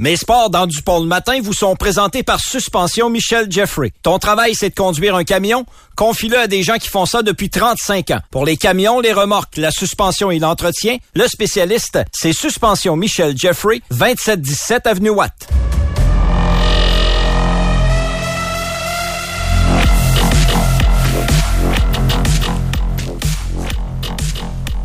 Mes sports dans Dupont le matin vous sont présentés par Suspension Michel Jeffrey. Ton travail, c'est de conduire un camion? Confie-le à des gens qui font ça depuis 35 ans. Pour les camions, les remorques, la suspension et l'entretien, le spécialiste, c'est Suspension Michel Jeffrey, 2717 Avenue Watt.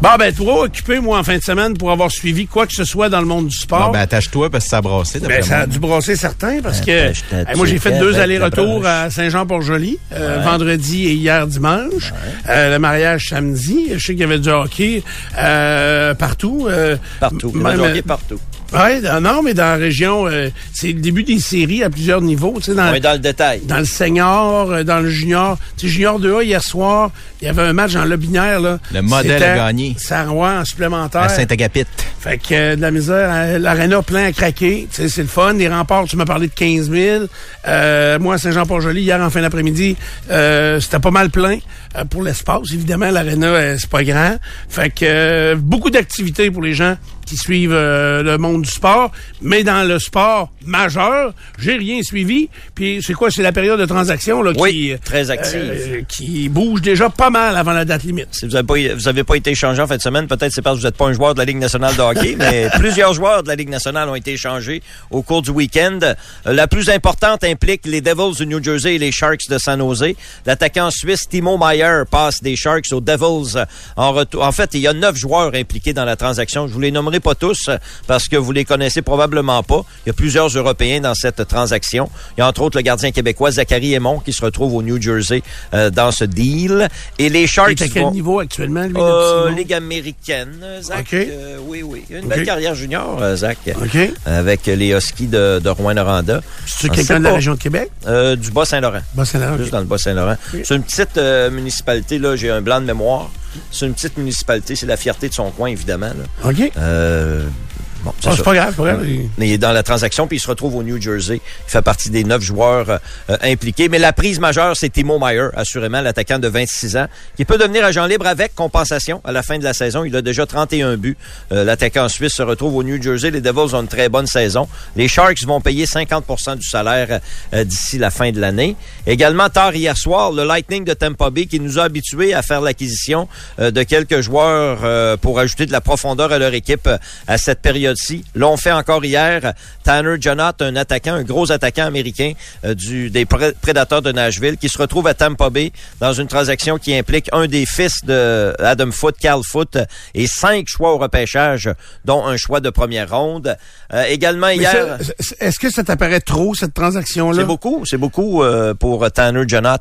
Bon, ben, toi, occupé, moi, en fin de semaine, pour avoir suivi quoi que ce soit dans le monde du sport. Bon, ben, attache-toi parce que ça a brassé. Ben, ça a dû brasser certains parce que moi j'ai fait deux allers-retours à Saint-Jean-Port-Joli euh, vendredi et hier dimanche. Euh, le mariage samedi. Je sais qu'il y avait du hockey euh, partout. euh, Partout. Il y même, a du hockey partout. Ouais, dans- non, mais dans la région, euh, c'est le début des séries à plusieurs niveaux. Tu sais, dans, est dans le détail. dans le senior, euh, dans le junior. Tu sais, junior 2A, hier soir, il y avait un match dans Lobinière. Là. Le modèle a gagné. Saint-Roy en supplémentaire. À Saint-Agapit. Fait que euh, de la misère, euh, l'aréna plein à craquer. Tu sais, c'est le fun. Les remparts, tu m'as parlé de 15 000. Euh, moi, à Saint-Jean-Port-Joli, hier en fin d'après-midi, euh, c'était pas mal plein euh, pour l'espace. Évidemment, l'aréna, euh, c'est pas grand. Fait que euh, beaucoup d'activités pour les gens qui suivent euh, le monde du sport. Mais dans le sport majeur, j'ai rien suivi. Puis c'est quoi? C'est la période de transaction là, Oui, qui, très active. euh, qui bouge déjà pas mal avant la date limite. Si vous n'avez pas, vous avez pas été échangé en fin de semaine, peut-être c'est parce que vous n'êtes pas un joueur de la Ligue nationale de hockey, mais plusieurs joueurs de la Ligue nationale ont été échangés au cours du week-end. Euh, La plus importante implique les Devils du New Jersey et les Sharks de San Jose. L'attaquant suisse Timo Meyer passe des Sharks aux Devils euh, en retour. En fait, il y a neuf joueurs impliqués dans la transaction. Je vous les nommerai pas tous euh, parce que vous les connaissez probablement pas. Il y a plusieurs Européens dans cette transaction. Il y a entre autres le gardien québécois Zachary Aymon qui se retrouve au New Jersey euh, dans ce deal. Et les Sharks est à quel vont- niveau actuellement, lui, euh? Ligue américaine, Zach. Euh, oui, oui. Il a une belle carrière junior, Zach. Avec les Huskies de, de Rouen-Noranda. C'est On quelqu'un de la région de Québec? Du Bas-Saint-Laurent. Bas-Saint-Laurent, Juste dans le Bas-Saint-Laurent. C'est une petite municipalité, là. J'ai un blanc de mémoire. C'est une petite municipalité. C'est la fierté de son coin, évidemment. Là. OK. Euh, bon, Ah, c'est pas grave, pas grave. Il est dans la transaction, puis il se retrouve au New Jersey. Il fait partie des neuf joueurs euh, euh, impliqués. Mais la prise majeure, c'est Timo Meyer, assurément, l'attaquant de 26 ans, qui peut devenir agent libre avec compensation à la fin de la saison. Il a déjà 31 buts. Euh, l'attaquant suisse se retrouve au New Jersey. Les Devils ont une très bonne saison. Les Sharks vont payer 50% du salaire euh, d'ici la fin de l'année. Également, tard hier soir, le Lightning de Tampa Bay qui nous a habitués à faire l'acquisition euh, de quelques joueurs euh, pour ajouter de la profondeur à leur équipe à cette L'ont fait encore hier. Tanner Jonat, un attaquant, un gros attaquant américain euh, du, des Pré- Prédateurs de Nashville, qui se retrouve à Tampa Bay dans une transaction qui implique un des fils de Adam Foote, Cal Foote, et cinq choix au repêchage, dont un choix de première ronde. Euh, également Mais hier... Est-ce que ça t'apparaît trop, cette transaction-là? C'est beaucoup, c'est beaucoup euh, pour Tanner Jonat.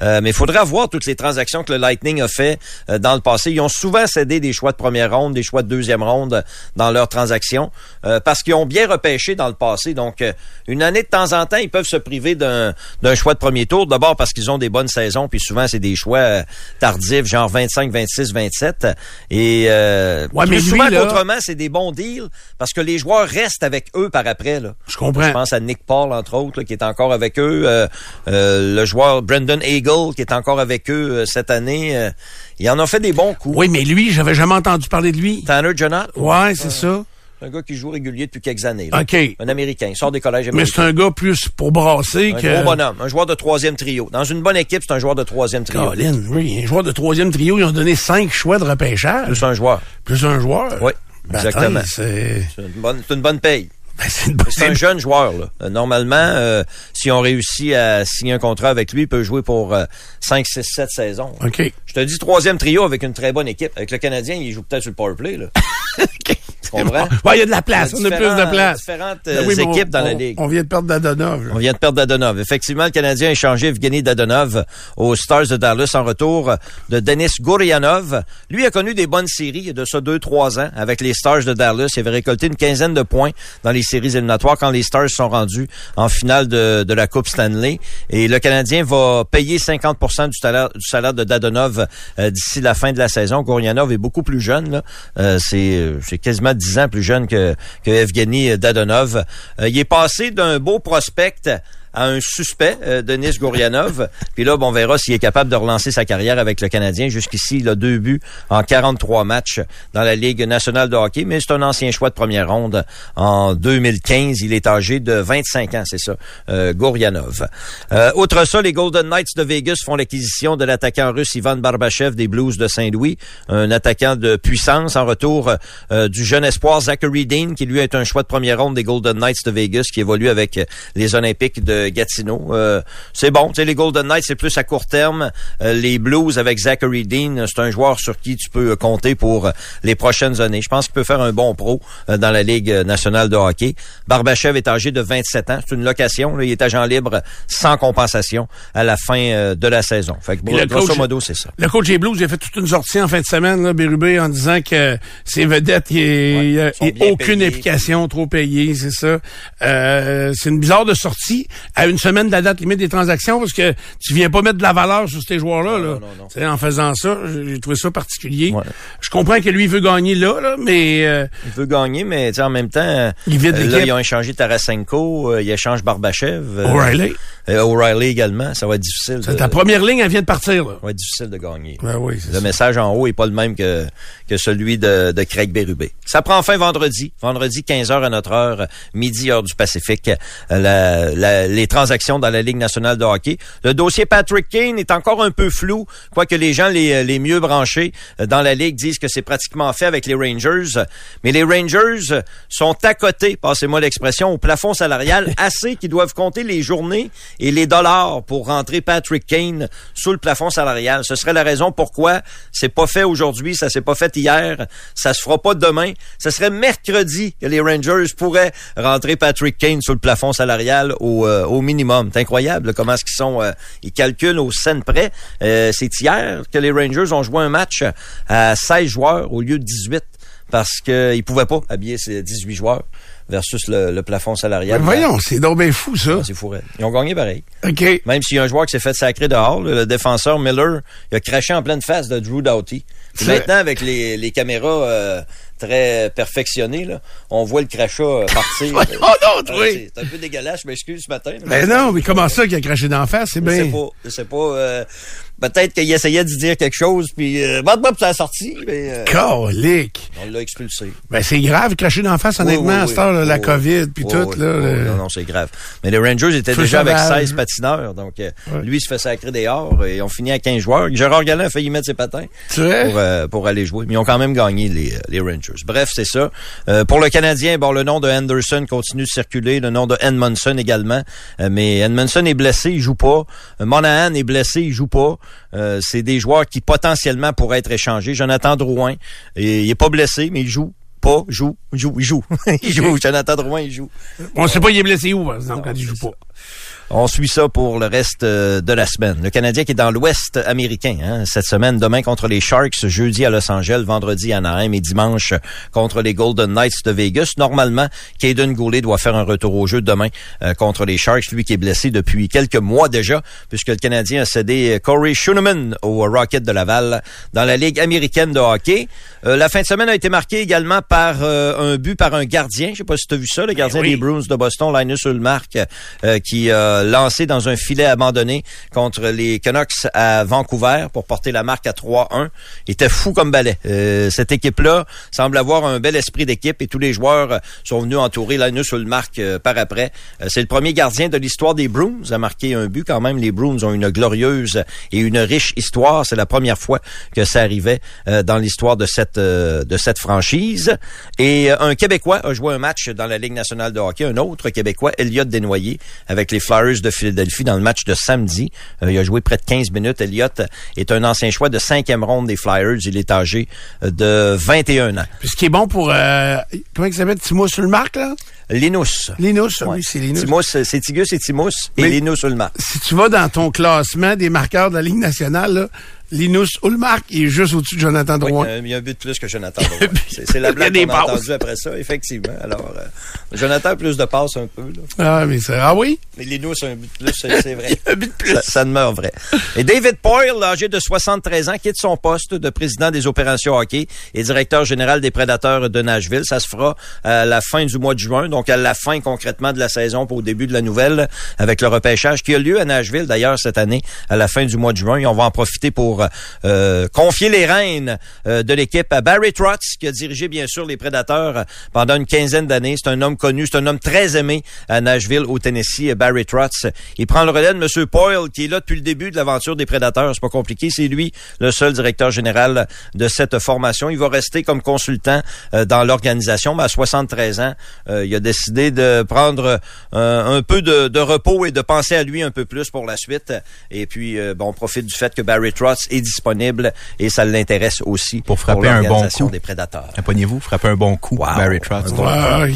Euh, mais il faudra voir toutes les transactions que le Lightning a fait dans le passé. Ils ont souvent cédé des choix de première ronde, des choix de deuxième ronde dans leurs transactions euh, parce qu'ils ont bien repêché dans le passé. Donc, euh, une année de temps en temps, ils peuvent se priver d'un d'un choix de premier tour. D'abord parce qu'ils ont des bonnes saisons, puis souvent c'est des choix euh, tardifs, genre 25, 26, 27. Et euh, Ouais, plus mais lui, souvent là- qu'autrement, c'est des bons deals parce que les joueurs restent avec eux par après. Là. Je comprends. Je pense à Nick Paul, entre autres, là, qui est encore avec eux. Euh, euh, le joueur Brendan Eagle, qui est encore avec eux cette année. Euh, il en a fait des bons coups. Oui, mais lui, j'avais jamais entendu parler de lui. Tanner Jonat, Ouais, c'est ça. Un gars qui joue régulier depuis quelques années. là. OK. Un Américain. Il sort des collèges Mais c'est américains. un gars plus pour brasser Un que... gros bonhomme. Un joueur de troisième trio. Dans une bonne équipe, c'est un joueur de troisième trio. Colin, oui, un joueur de troisième trio, ils ont donné cinq choix de repêchage. Plus un joueur. Plus un joueur. Oui, Ben, exactement. c'est C'est une bonne, c'est une bonne paye. ben, c'est bonne... C'est un jeune joueur. Là. Euh, Normalement, euh, si on réussit à signer un contrat avec lui, il peut jouer pour euh, 5, 6, 7 saisons. OK. Je te dis troisième trio avec une très bonne équipe. Avec le Canadien, il joue peut-être sur le powerplay. Là. Tu comprends? Ouais, il y a de la place. On a plus de place. différentes Ben euh, oui, équipes on- dans la Ligue. On vient de perdre Dadonov. là. On vient de perdre Dadonov. Effectivement, le Canadien a échangé Evgeny Dadonov aux Stars de Dallas en retour de Denis Gourianov. Lui a connu des bonnes séries il y a de ça deux, trois ans avec les Stars de Dallas. Il avait récolté une quinzaine de points dans les séries éliminatoires quand les Stars sont rendus en finale de, de la Coupe Stanley. Et le Canadien va payer 50 du salaire, du salaire de Dadonov euh, d'ici la fin de la saison. Gourianov est beaucoup plus jeune. là. Euh, c'est, c'est quasiment 10 ans plus jeune que, que Evgeny Dadonov. Euh, il est passé d'un beau prospect à un suspect, euh, Denis Gourianov. Puis là, bon, on verra s'il est capable de relancer sa carrière avec le Canadien. Jusqu'ici, il a deux buts en 43 matchs dans la Ligue nationale de hockey, mais c'est un ancien choix de première ronde. En 2015, il est âgé de 25 ans, c'est ça, euh, Gourianov. Euh, outre ça, les Golden Knights de Vegas font l'acquisition de l'attaquant russe Ivan Barbachev des Blues de Saint-Louis, un attaquant de puissance en retour euh, du jeune espoir Zachary Dean, qui lui est un choix de première ronde des Golden Knights de Vegas, qui évolue avec les Olympiques de Gatineau. Euh, c'est bon, tu sais, les Golden Knights, c'est plus à court terme. Euh, les Blues avec Zachary Dean, c'est un joueur sur qui tu peux euh, compter pour euh, les prochaines années. Je pense qu'il peut faire un bon pro euh, dans la Ligue nationale de hockey. Barbachev est âgé de 27 ans. C'est une location. là. il est agent libre sans compensation à la fin euh, de la saison. Fait que, le grosso coach- modo, c'est ça. Le coach des Blues, il a fait toute une sortie en fin de semaine, là, Bérubé, en disant que ses vedettes, il n'y a, Ouais, aucune payés. implication, trop payée, c'est ça. Euh, c'est une bizarre de sortie à une semaine de la date limite des transactions parce que tu viens pas mettre de la valeur sur ces joueurs-là. là. non, non, non. Tu sais, En faisant ça, j'ai trouvé ça particulier. Ouais. Je comprends que lui il veut gagner là, là mais euh, Il veut gagner, mais tu sais, en même temps, Il vide euh, là, ils ont échangé Tarasenko, euh, ils échangent Barbachev. euh, O'Reilly, euh, O'Reilly également. Ça va être difficile. de- ta première ligne, elle vient de partir. Là. ça va être difficile de gagner. Ben oui, Le ça. message en haut est pas le même que, que celui de, de Craig Berube. Ça prend fin vendredi. Vendredi, 15h à notre heure, midi, heure du Pacifique. la- la- les transactions dans la Ligue nationale de hockey. Le dossier Patrick Kane est encore un peu flou, quoique les gens les, les mieux branchés euh, dans la Ligue disent que c'est pratiquement fait avec les Rangers. Mais les Rangers sont à côté, passez-moi l'expression, au plafond salarial assez qu'ils doivent compter les journées et les dollars pour rentrer Patrick Kane sous le plafond salarial. Ce serait la raison pourquoi c'est pas fait aujourd'hui, ça s'est pas fait hier, ça se fera pas demain. Ce serait mercredi que les Rangers pourraient rentrer Patrick Kane sous le plafond salarial au, euh, minimum. C'est incroyable comment est-ce qu'ils sont, euh, ils calculent au cent près. Euh, c'est hier que les Rangers ont joué un match à 16 joueurs au lieu de 18 parce qu'ils pouvaient pas habiller ces 18 joueurs versus le, le plafond salarial. Ben voyons, c'est donc bien fou, ça. Ah, C'est fou, raide. Ils ont gagné pareil. OK. Même s'il y a un joueur qui s'est fait sacrer dehors, le défenseur Miller, il a craché en pleine face de Drew Doughty. Puis maintenant, avec les, les caméras euh, très perfectionnées, là, on voit le crachat euh, partir. Donc, Euh, oui. c'est- un peu dégueulasse, je m'excuse ce matin. là. Ben non, mais comment ça qu'il a craché d'en face? C'est Je sais bien. pas. Je sais pas. euh, Peut-être qu'il essayait d'y dire quelque chose, puis euh, bop, bop, ça a sorti, mais euh, Colique. on l'a expulsé. Ben c'est grave, cracher d'en face, honnêtement, Oui, oui, à cette heure, là, la COVID, puis tout, là. le- Non, non, c'est grave. Mais les Rangers étaient déjà avec sauvage. 16 patineurs, donc euh, lui il se fait sacrer dehors et on finit à 15 joueurs. Gérard Gallin a failli mettre ses patins pour, euh, pour aller jouer, mais ils ont quand même gagné les, les Rangers. Bref, c'est ça. Euh, pour le Canadien, bon, le nom de Anderson continue de circuler, le nom de Edmondson également, Euh, mais Edmondson est blessé, il joue pas. Euh, Monahan est blessé, il joue pas. Euh, c'est des joueurs qui potentiellement pourraient être échangés. Jonathan Drouin, et, il est pas blessé, mais il joue pas, joue, joue, il joue. il joue. Jonathan Drouin, il joue. On sait pas il est blessé où, par exemple, quand il joue pas. On suit ça pour le reste euh, de la semaine. Le Canadien qui est dans l'Ouest américain hein, cette semaine, demain contre les Sharks, jeudi à Los Angeles, vendredi à Anaheim et dimanche contre les Golden Knights de Vegas. Normalement, Caden Goulet doit faire un retour au jeu demain euh, contre les Sharks, lui qui est blessé depuis quelques mois déjà, puisque le Canadien a cédé Corey Schooneman au Rocket de Laval dans la Ligue américaine de hockey. Euh, la fin de semaine a été marquée également par euh, un but par un gardien. Je sais pas si tu as vu ça, le gardien oui. des Bruins de Boston, Linus Ulmark, euh, qui a lancé dans un filet abandonné contre les Canucks à Vancouver pour porter la marque à 3-1. Il était fou comme balai. Euh, cette équipe-là semble avoir un bel esprit d'équipe et tous les joueurs sont venus entourer Linus Ulmark euh, par après. Euh, C'est le premier gardien de l'histoire des Bruins à marquer un but. Quand même, les Bruins ont une glorieuse et une riche histoire. C'est la première fois que ça arrivait euh, dans l'histoire de cette de cette franchise. Et un Québécois a joué un match dans la Ligue nationale de hockey. Un autre Québécois, Elliott Desnoyers, avec les Flyers Flyers de Philadelphie dans le match de samedi. Euh, il a joué près de 15 minutes. Elliott est un ancien choix de cinquième ronde des Flyers. Il est âgé euh, de 21 ans. Puis ce qui est bon pour... Euh, comment il s'appelle? Timo marque, là? Linus. Linus, Ouais. oui, c'est Linus. Timous, c'est Tigus et Timous et Mais- Linus Ulma. Si tu vas dans ton classement des marqueurs de la Ligue nationale, là, Linus Ulmark est juste au-dessus de Jonathan Oui, Drouin. euh, il y a un but de plus que Jonathan. Drouin. C'est la blague qu'on a entendue après ça, effectivement. Alors, euh, Jonathan a plus de passes un peu. Là. Ah, mais. Ah oui? Mais Linus a un but de plus, c'est c'est vrai. Un but de plus. Ça, ça demeure vrai. Et David Poyle, âgé de 73 ans, quitte son poste de président des opérations hockey et directeur général des Prédateurs de Nashville. Ça se fera à la fin du mois de juin, donc à la fin concrètement de la saison pour au début de la nouvelle avec le repêchage qui a lieu à Nashville d'ailleurs cette année à la fin du mois de juin. Et on va en profiter pour euh, confier les rênes euh, de l'équipe à Barry Trotz qui a dirigé bien sûr les Prédateurs euh, pendant une quinzaine d'années. C'est un homme connu, c'est un homme très aimé à Nashville au Tennessee, Barry Trotz. Il prend le relais de M. Poyle qui est là depuis le début de l'aventure des Prédateurs. C'est pas compliqué, c'est lui le seul directeur général de cette formation. Il va rester comme consultant dans l'organisation, mais à 73 ans, il a décidé de prendre un peu de, de repos et de penser à lui un peu plus pour la suite. Et puis, bon, on profite du fait que Barry Trotz est disponible et ça l'intéresse aussi Pour frapper un bon coup. des Prédateurs. Impognez-vous, frappez un bon coup, Wow. Barry Trotz. Un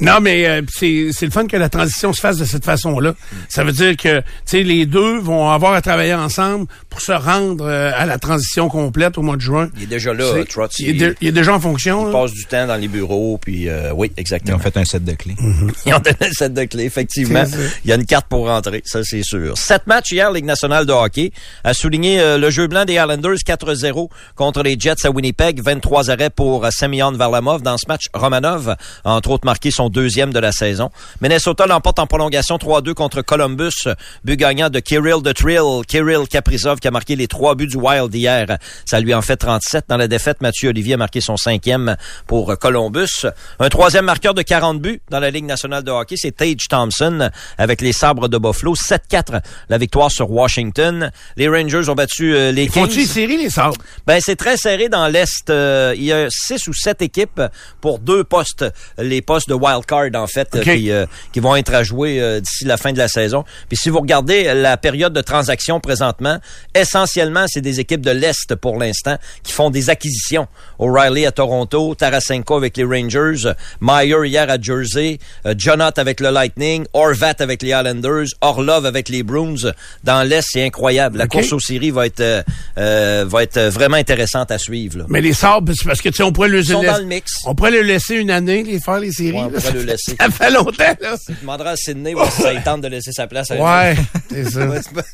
Non, mais euh, c'est c'est le fun que la transition se fasse de cette façon-là. Ça veut dire que tu sais les deux vont avoir à travailler ensemble pour se rendre euh, à la transition complète au mois de juin. Il est déjà là, C'est- Trotz. Il, est de- il est déjà en fonction. Il là. passe du temps dans les bureaux, puis euh, oui, Ils exactement. ont fait un set de clés. Ils ont donné le set de clés, effectivement. Il y a une carte pour rentrer, ça c'est sûr. Sept matchs hier, Ligue nationale de hockey, a souligné euh, le jeu blanc des Islanders 4-0 contre les Jets à Winnipeg, 23 arrêts pour euh, Semyon Varlamov. Dans ce match, Romanov entre autres marqué son deuxième de la saison. Minnesota l'emporte en prolongation 3-2 contre Columbus, but gagnant de Kirill de Trill, Kirill Kaprizov qui a marqué les trois buts du Wild hier. Ça lui en fait 37. Dans la défaite, Mathieu Olivier a marqué son cinquième pour euh, Columbus. Un troisième marqueur de 40 buts dans la Ligue nationale de hockey, c'est Tage Thompson avec les Sabres de Buffalo. 7-4, la victoire sur Washington. Les Rangers ont battu euh, les Font-tu les Kings. séries, les sabres? Ben, c'est très serré dans l'Est. Euh, il y a six ou sept équipes pour deux postes. Les postes de wild card, en fait, euh, qui, euh, qui vont être à jouer d'ici la fin de la saison. Puis si vous regardez la période de transaction présentement, essentiellement, c'est des équipes de l'Est pour l'instant qui font des acquisitions. O'Reilly à Toronto, Tarasenko avec les Rangers, Meyer hier à Jersey, euh, Jonat avec le Lightning, Orvat avec les Islanders, Orlov avec les Bruins. Dans l'Est, c'est incroyable. La OK. course aux séries va être, euh, euh, va être vraiment intéressante à suivre. là. Mais les sabres, c'est parce que tu sais, on pourrait le Ils sont laisser. dans le mix. On pourrait le laisser une année, les faire les séries. Ouais, on pourrait le laisser. Ça fait longtemps, là. Tu demanderas à Sydney si ça tente de laisser sa place à Ouais, c'est ça.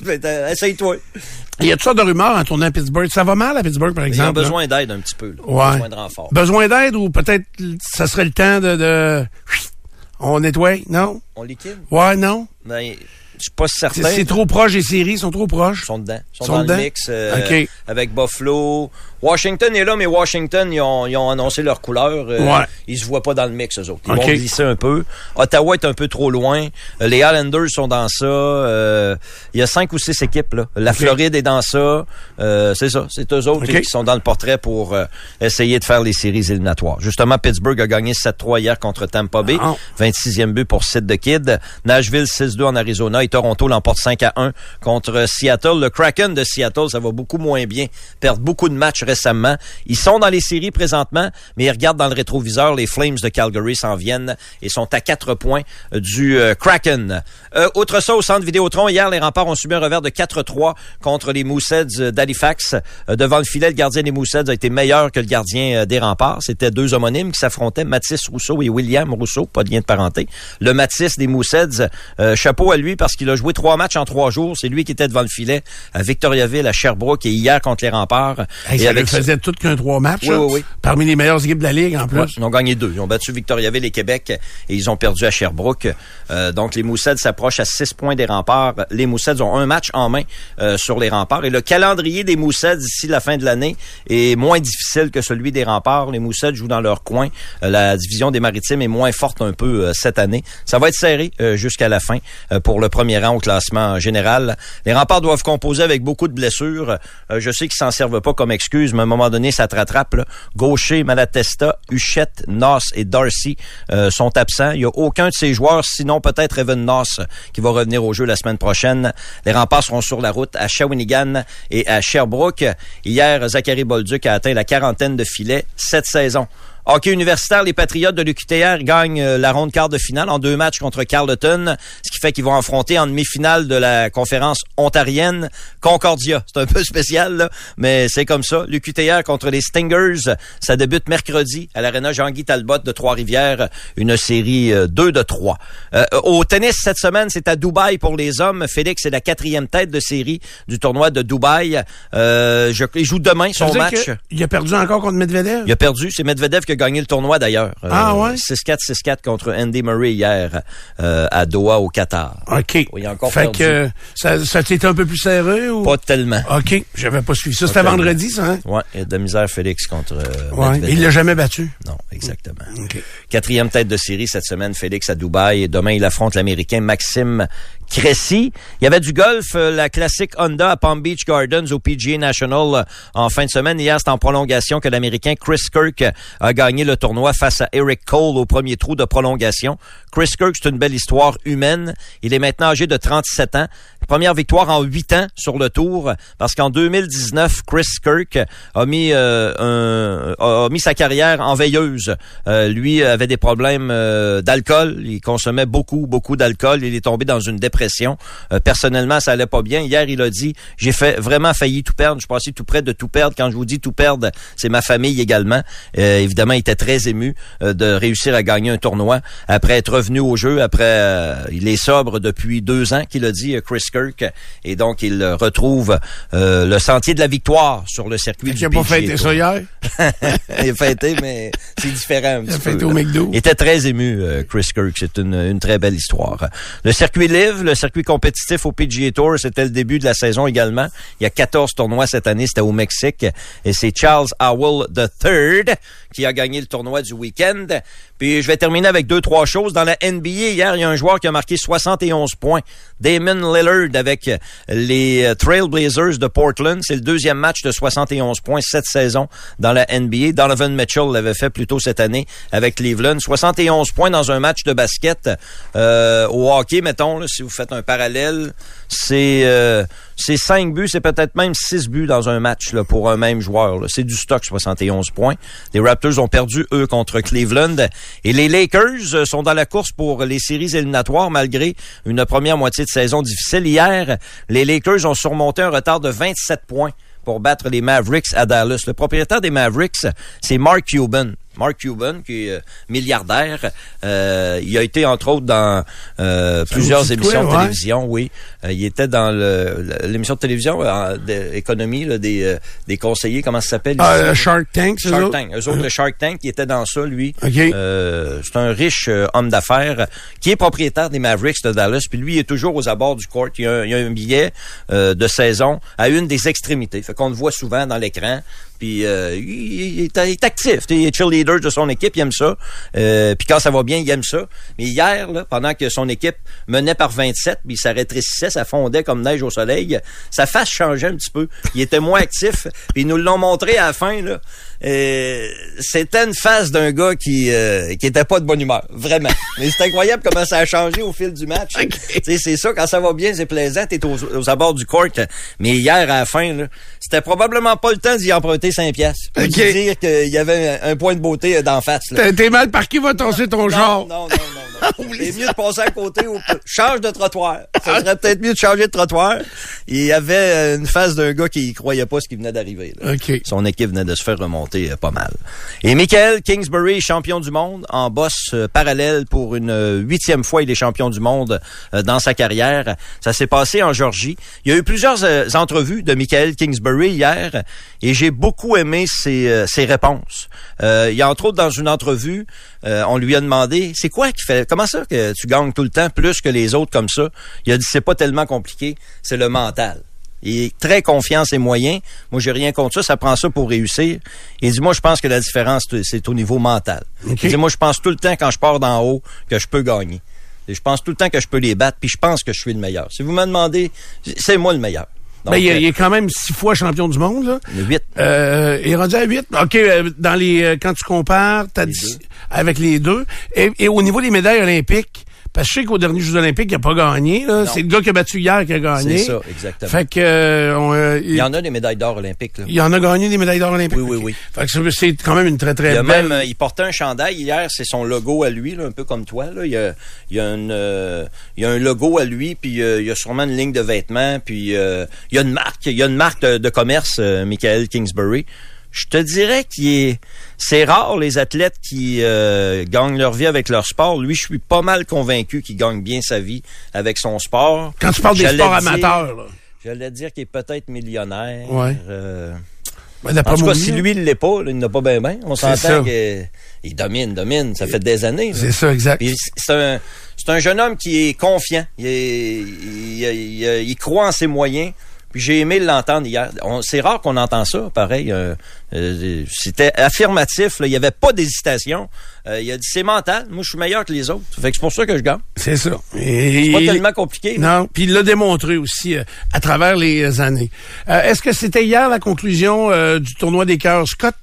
Ben, Essaye-toi. Il y a toutes sortes de rumeurs en tournant à Pittsburgh. Ça va mal à Pittsburgh, par Ils ont exemple. besoin d'aide un petit peu. Là. Ouais. Besoin de renfort. Besoin d'aide ou peut-être ça serait le temps de, de... On nettoie, non? On liquide? Ouais, non? Ben, je suis pas certain. c'est trop proche des séries, sont trop proches. Ils sont dedans. Ils sont, Sont dans dedans? le mix euh, OK. avec Buffalo. Washington est là, mais Washington, ils ont, ils ont annoncé leur couleur. Euh, Ouais. Ils se voient pas dans le mix, eux autres. Ils vont glisser un peu. Ottawa est un peu trop loin. Euh, Les Islanders sont dans ça. Euh, il y a cinq ou six équipes. Là. La Floride est dans ça. Euh, c'est ça. C'est eux autres qui sont dans le portrait pour essayer de faire les séries éliminatoires. Justement, Pittsburgh a gagné 7-3 hier contre Tampa Bay. Ah. 26e but pour Sid the Kid. Nashville 6-2 en Arizona et Toronto l'emporte 5 à 1 contre Seattle. Le Kraken de Seattle, ça va beaucoup moins bien. Perdent beaucoup de matchs récemment. Ils sont dans les séries présentement, mais ils regardent dans le rétroviseur. Les Flames de Calgary s'en viennent et sont à 4 points euh, du euh, Kraken. Euh, autre ça, au centre Vidéotron, hier, les remparts ont subi un revers de 4-3 contre les Mooseheads d'Halifax. Euh, devant le filet, le gardien des Mooseheads a été meilleur que le gardien des remparts. C'était deux homonymes qui s'affrontaient, Mathis Rousseau et William Rousseau, pas de lien de parenté. Le Mathis des Mooseheads, chapeau à lui parce qu'il a joué trois matchs en trois jours. C'est lui qui était devant le filet à Victoriaville, à Sherbrooke et hier contre les remparts. Hey, et ça avec lui ça- faisait tout qu'un trois matchs. Oui, oui, oui. Parmi les meilleures équipes de la Ligue, en plus. Ouais, ils ont gagné deux. Ils ont battu Victoriaville et Québec et ils ont perdu à Sherbrooke. Euh, donc, les Moussets s'approchent à six points des remparts. Les Moussets ont un match en main euh, sur les remparts. Et le calendrier des Moussets d'ici la fin de l'année est moins difficile que celui des remparts. Les Moussets jouent dans leur coin. Euh, la division des Maritimes est moins forte un peu euh, cette année. Ça va être serré euh, jusqu'à la fin. euh, pour le premier rang au classement général. Les remparts doivent composer avec beaucoup de blessures. Euh, je sais qu'ils s'en servent pas comme excuse, mais à un moment donné, ça te rattrape. Gaucher, Malatesta, Huchette, Noss et Darcy euh, sont absents. Il y a aucun de ces joueurs, sinon peut-être Evan Noss, qui va revenir au jeu la semaine prochaine. Les remparts seront sur la route à Shawinigan et à Sherbrooke. Hier, Zachary Bolduc a atteint la quarantaine de filets cette saison. Hockey universitaire, les Patriotes de l'UQTR gagnent euh, la ronde quart de finale en deux matchs contre Carleton, ce qui fait qu'ils vont affronter en demi-finale de la conférence ontarienne Concordia. C'est un peu spécial, là, mais c'est comme ça. L'UQTR contre les Stingers, ça débute mercredi à l'Arena Jean-Guy Talbot de Trois-Rivières, une série 2 de 3. Euh, au tennis, cette semaine, c'est à Dubaï pour les hommes. Félix est la quatrième tête de série du tournoi de Dubaï. Euh, je, il joue demain son match. Il a perdu encore contre Medvedev? Il a perdu. C'est Medvedev qui a gagné le tournoi d'ailleurs. Ah ouais? 6-4, 6-4 contre Andy Murray hier euh, à Doha au Qatar. OK. Il a encore fait perdu. que ça, ça t'était un peu plus serré ou? Pas tellement. OK. J'avais pas suivi ça. C'était vendredi, ça, hein? Ouais, a de misère Félix contre euh, Ouais. Il l'a jamais battu. Non, exactement. OK. Quatrième tête de série cette semaine, Félix à Dubaï. Et demain, il affronte l'Américain Maxime Cressy. Il y avait du golf, euh, la classique Honda à Palm Beach Gardens au PGA National euh, en fin de semaine. Hier, c'est en prolongation que l'Américain Chris Kirk a gagné le tournoi face à Eric Cole au premier trou de prolongation. Chris Kirk, c'est une belle histoire humaine. Il est maintenant âgé de 37 ans. Première victoire en 8 ans sur le tour parce qu'en 2019, Chris Kirk a mis, euh, a mis sa carrière en veilleuse. Euh, lui avait des problèmes euh, d'alcool. Il consommait beaucoup, beaucoup d'alcool. Il est tombé dans une dépression. Personnellement, ça allait pas bien. Hier, il a dit, j'ai fait vraiment failli tout perdre. Je passé tout près de tout perdre. Quand je vous dis tout perdre, c'est ma famille également. Évidemment, il était très ému de réussir à gagner un tournoi après être revenu au jeu. Après, il est sobre depuis deux ans, qu'il a dit Chris Kirk, et donc il retrouve euh, le sentier de la victoire sur le circuit Il du a pas fêté ça hier? il a fêté, mais c'est différent un Il a peu, fêté au. McDo. Il était très ému, euh, Chris Kirk. C'est une, une très belle histoire. Le circuit Live, le circuit compétitif au PGA Tour, c'était le début de la saison également. Il y a 14 tournois cette année, c'était au Mexique. Et c'est Charles Howell III qui a gagné le tournoi du week-end. Puis je vais terminer avec deux, trois choses. Dans la NBA, hier, il y a un joueur qui a marqué 71 points. Damon Lillard avec les euh, Trailblazers de Portland. C'est le deuxième match de 71 points cette saison dans la NBA. Donovan Mitchell l'avait fait plus tôt cette année avec Cleveland. 71 points dans un match de basket. Euh, au hockey, mettons, là, si vous faites un parallèle, c'est euh, c'est 5 buts, c'est peut-être même 6 buts dans un match là, pour un même joueur. C'est du stock, 71 points. Les ont perdu, eux, contre Cleveland. Et les Lakers euh, sont dans la course pour les séries éliminatoires malgré une première moitié de saison difficile. Hier, les Lakers ont surmonté un retard de 27 points pour battre les Mavericks à Dallas. Le propriétaire des Mavericks, c'est Mark Cuban. Mark Cuban, qui est euh, milliardaire. Euh, il a été, entre autres, dans euh, plusieurs émissions toi, de ouais. télévision, oui. Euh, il était dans l'émission de télévision euh, d'économie là, des, euh, des conseillers, comment ça s'appelle? Le Shark Tank, c'est Shark? Tank. Eux autres, le Shark Tank, il était dans ça, lui. OK. Euh, c'est un riche homme d'affaires qui est propriétaire des Mavericks de Dallas. Puis lui, il est toujours aux abords du court. Il y a un, il y a un billet euh, de saison à une des extrémités. Fait qu'on le voit souvent dans l'écran. Puis euh, il, il est actif. Il est cheerleader de son équipe, il aime ça. Euh, puis quand ça va bien, il aime ça. Mais hier, pendant que son équipe menait par 27, puis ça rétrécissait, ça fondait comme neige au soleil, sa face changeait un petit peu. Il était moins actif. Puis nous l'ont montré à la fin. Là. C'était une face d'un gars qui euh, qui était pas de bonne humeur, vraiment. Mais c'est incroyable comment ça a changé au fil du match. Sais, C'est ça, quand ça va bien, c'est plaisant, t'es aux, aux abords du court. Mais hier, à la fin, là, c'était probablement pas le temps d'y emprunter 5 piastres. Ou OK. d'y dire qu'il y avait un, un point de beauté euh, d'en face. Là. T'es- mal parqué, va tosser ton Non, genre. non, non, non, non. C'est mieux de passer à côté ou change de trottoir. Ça serait peut-être mieux de changer de trottoir. Il y avait euh, une face d'un gars qui croyait pas ce qui venait d'arriver. là. OK. Son équipe venait de se faire remonter euh, pas mal. Et Michael Kingsbury, champion du monde, en bosse euh, parallèle pour une euh, huitième fois. Il est champion du monde dans sa carrière. Ça s'est passé en Georgie. Il y a eu plusieurs entrevues de Michael Kingsbury hier et j'ai beaucoup aimé ses, ses réponses. Euh, il y a entre autres dans une entrevue, euh, on lui a demandé, c'est quoi qui fait, comment ça que tu gagnes tout le temps plus que les autres comme ça? Il a dit, c'est pas tellement compliqué, c'est le mental. Il est très confiant en ses moyens. Moi, j'ai rien contre ça. Ça prend ça pour réussir. Il dit, moi, je pense que la différence, c'est au niveau mental. Il dit, moi, je pense tout le temps quand je pars d'en haut que je peux gagner. Et je pense tout le temps que je peux les battre, puis je pense que je suis le meilleur. Si vous me demandez, c'est moi le meilleur. Donc, Ben, il, est- euh, il est quand même six fois champion du monde, là. 8. Euh, il est rendu à 8. OK, euh, dans les euh, quand tu compares, t'as Les dit avec les deux. Et, et au niveau des médailles olympiques, parce que je sais qu'au dernier Jeux olympiques, il n'a pas gagné. là. C'est le gars qui a battu hier qui a gagné. C'est ça, exactement. Fait que euh, on, euh, Il y en a des médailles d'or olympiques. Là. il y en a gagné des médailles d'or olympiques. Oui, oui, oui. Fait que c'est- quand même une très, très Il belle... même, il portait un chandail hier, c'est son logo à lui, là, un peu comme toi. Là. Il, y a, il, y a une, euh, il y a un logo à lui, puis euh, il y a sûrement une ligne de vêtements, puis euh, il y a une marque, il y a une marque de, de commerce, euh, Michael Kingsbury. Je te dirais qu'il est, c'est rare les athlètes qui euh, gagnent leur vie avec leur sport. Lui, je suis pas mal convaincu qu'il gagne bien sa vie avec son sport. Quand tu parles des sports dire- amateurs, là. J'allais dire qu'il est peut-être millionnaire. Ouais. Euh, Ben, en tout cas, si lui, il l'est pas, là, il n'a pas bien bien. On s'entend qu'il domine, domine. Ça fait des années. C'est ça, exact. C'est un, jeune homme qui est confiant. Il, est- il, il- il croit en ses moyens. Puis j'ai aimé l'entendre hier. On- C'est rare qu'on entend ça, pareil. euh, euh, C'était affirmatif. là. Il n'y avait pas d'hésitation. Euh, il a dit c'est mental. Moi, je suis meilleur que les autres. Fait que c'est pour ça que je gagne. C'est ça. C'est pas tellement compliqué. Non, puis il l'a démontré aussi à travers les années. Est-ce que c'était hier la conclusion du tournoi des cœurs Scott?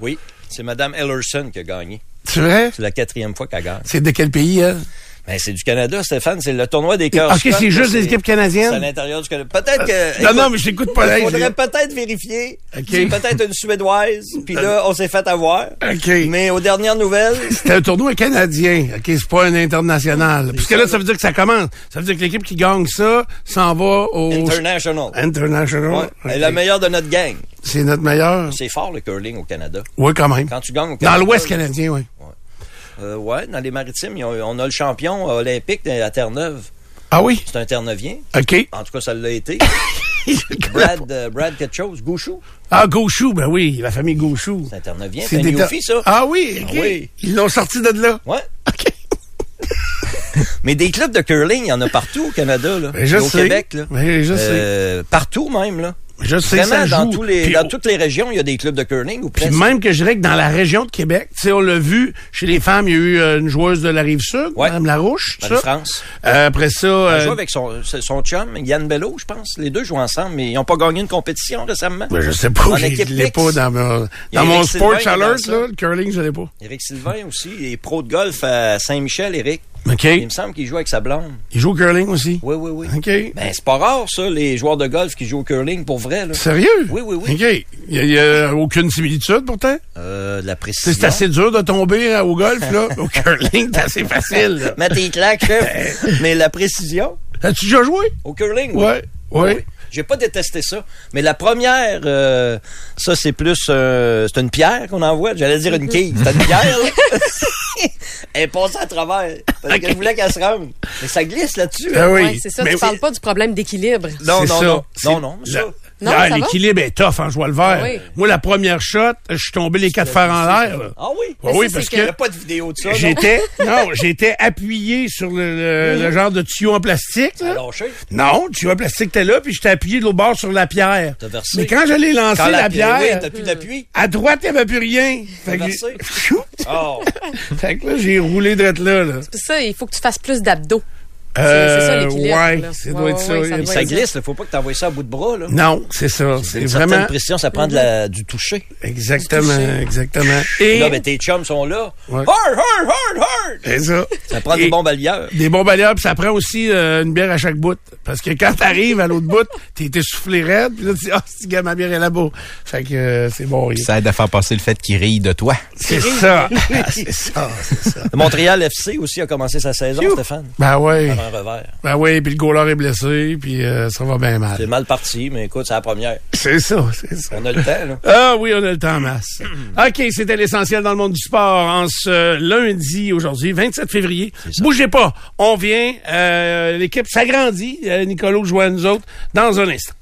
Oui, c'est Madame Ellerson qui a gagné. C'est vrai? C'est la quatrième fois qu'elle gagne. C'est de quel pays, elle? Ben, c'est du Canada, Stéphane. C'est le tournoi des cœurs. Ok, c'est juste des équipes canadiennes? C'est à l'intérieur du Canada. Peut-être que. Non, écoute, non, mais je t'écoute pas là. Il faudrait peut-être vérifier. Ok. C'est peut-être une Suédoise. Puis là, on s'est fait avoir. OK. Mais aux dernières nouvelles, C'est un tournoi canadien. OK, c'est pas un international. Parce que là, ça veut dire que ça commence. Ça veut dire que l'équipe qui gagne ça s'en va au international. international. Ouais. OK. Et la meilleure de notre gang. C'est notre meilleur. C'est fort le curling au Canada. Oui, quand même. Quand tu gagnes au Dans Canada. l'Ouest canadien, oui. Euh, ouais, dans les maritimes, on a le champion olympique à Terre-Neuve. Ah oui? C'est un Terre-Neuvien. OK. En tout cas, ça l'a été. Brad, euh, Brad quelque chose. Gouchou. Ah, Gauchou, ben oui, la famille Gauchou. C'est un Terre-Neuvien. C'est un des Newfie, ça. Ah oui, OK. Ah oui. Ils l'ont sorti de là. Ouais. OK. Mais des clubs de curling, il y en a partout au Canada, là. Ben, je Et au sais. Québec, là. Ben, je sais. Euh, partout même, là. Je sais Vraiment, ça dans, joue. tous les, Puis- dans toutes les régions, il y a des clubs de curling ou Puis même que je dirais que dans la région de Québec, tu sais, on l'a vu, chez les femmes, il y a eu euh, une joueuse de la Rive-Sud, Ouais. Mme Larouche, tout ça. Marie-France. Euh, après ça, Elle euh, joue avec son, son chum, Yann Bello, je pense. Les deux jouent ensemble, mais ils n'ont pas gagné une compétition récemment. ben, je sais pas, En je l'ai pas dans, mon- dans mon Éric Sports Sylvain Alert, dans là, le curling, je l'ai pas. Éric Sylvain aussi, il est pro de golf à Saint-Michel, Éric. OK. Il me semble qu'il joue avec sa blonde. Il joue au curling aussi? Oui, oui, oui. OK. Ben, c'est pas rare, ça, les joueurs de golf qui jouent au curling, pour vrai, là. Sérieux? Oui, oui, oui. OK. Il n'y a, aucune similitude, pourtant? Euh, de la C'est précision. c'est assez dur de tomber euh, au golf, là. au curling, c'est assez facile. là. Mets tes claques, chef. mais la précision, As-tu déjà joué? au curling, oui. Ouais. Ouais. J'ai pas détesté ça. Mais la première, euh, ça, c'est plus... euh, c'est une pierre qu'on envoie. J'allais dire une quille. C'est une pierre, là. Elle est passée à travers. Parce qu'elle voulait qu'elle se rende. Mais ça glisse là-dessus. Ah hein. oui. Ouais, c'est ça, Mais tu oui. parles pas du problème d'équilibre. Non, non, ça. non. Non, non. la- Ça, Non, Ah, ça va? L'équilibre est tough en jouant le vert. Ah oui. Moi, la première shot, je suis tombé les quatre fers en l'air. là. Ah oui? Oui, ça, parce c'est Il n'y que a pas de vidéo de ça. non? j'étais, non, j'étais appuyé sur le, le- le genre de tuyau en plastique. là. Non, le tuyau en plastique était là, puis j'étais appuyé de l'autre bord sur la pierre. T'as versé? Mais quand je l'ai lancé, Quand la, pierre, Oui, t'as plus d'appui? à droite, il n'y avait plus rien. Fait que, Oh. fait que là, j'ai roulé drette là. là. C'est ça, il faut que tu fasses plus d'abdos. C'est ça, Euh, l'équilibre, ouais, là. ça Ouais, doit être ça. ouais, ça Il- doit Ça être glisse, il faut pas que t'envoies ça à bout de bras. Là. Non, c'est ça. C'est C'est une certaine vraiment... précision, ça prend de la, du toucher. Exactement, exactement. Et là, ben, tes chums sont là. Ouais. Hard, hard, hard, hard! C'est ça. Ça prend Et- des bons balieurs. Des bons balayeurs, puis ça prend aussi euh, une bière à chaque bout. Parce que quand t'arrives à l'autre bout, t'es t'es soufflé raide, puis là, tu dis, ah, c'est gars, ma bière est là-bas. Fait que euh, c'est bon. Puis ça aide à faire passer le fait qu'il rille de toi. C'est ça. c'est ça, c'est ça. Montréal FC aussi a commencé sa saison, Stéphane. Ben ouais. Un revers. Ben ouais, puis le goaler est blessé, puis euh, ça va bien C'est mal. mal parti, mais écoute, c'est la première. C'est ça, c'est ça. On a le temps, là. Ah oui, on a le temps en masse. OK, c'était l'essentiel dans le monde du sport en ce lundi aujourd'hui, 27 février. Bougez pas, on vient, euh, l'équipe s'agrandit. Euh, Nicolas joue à nous autres dans un instant.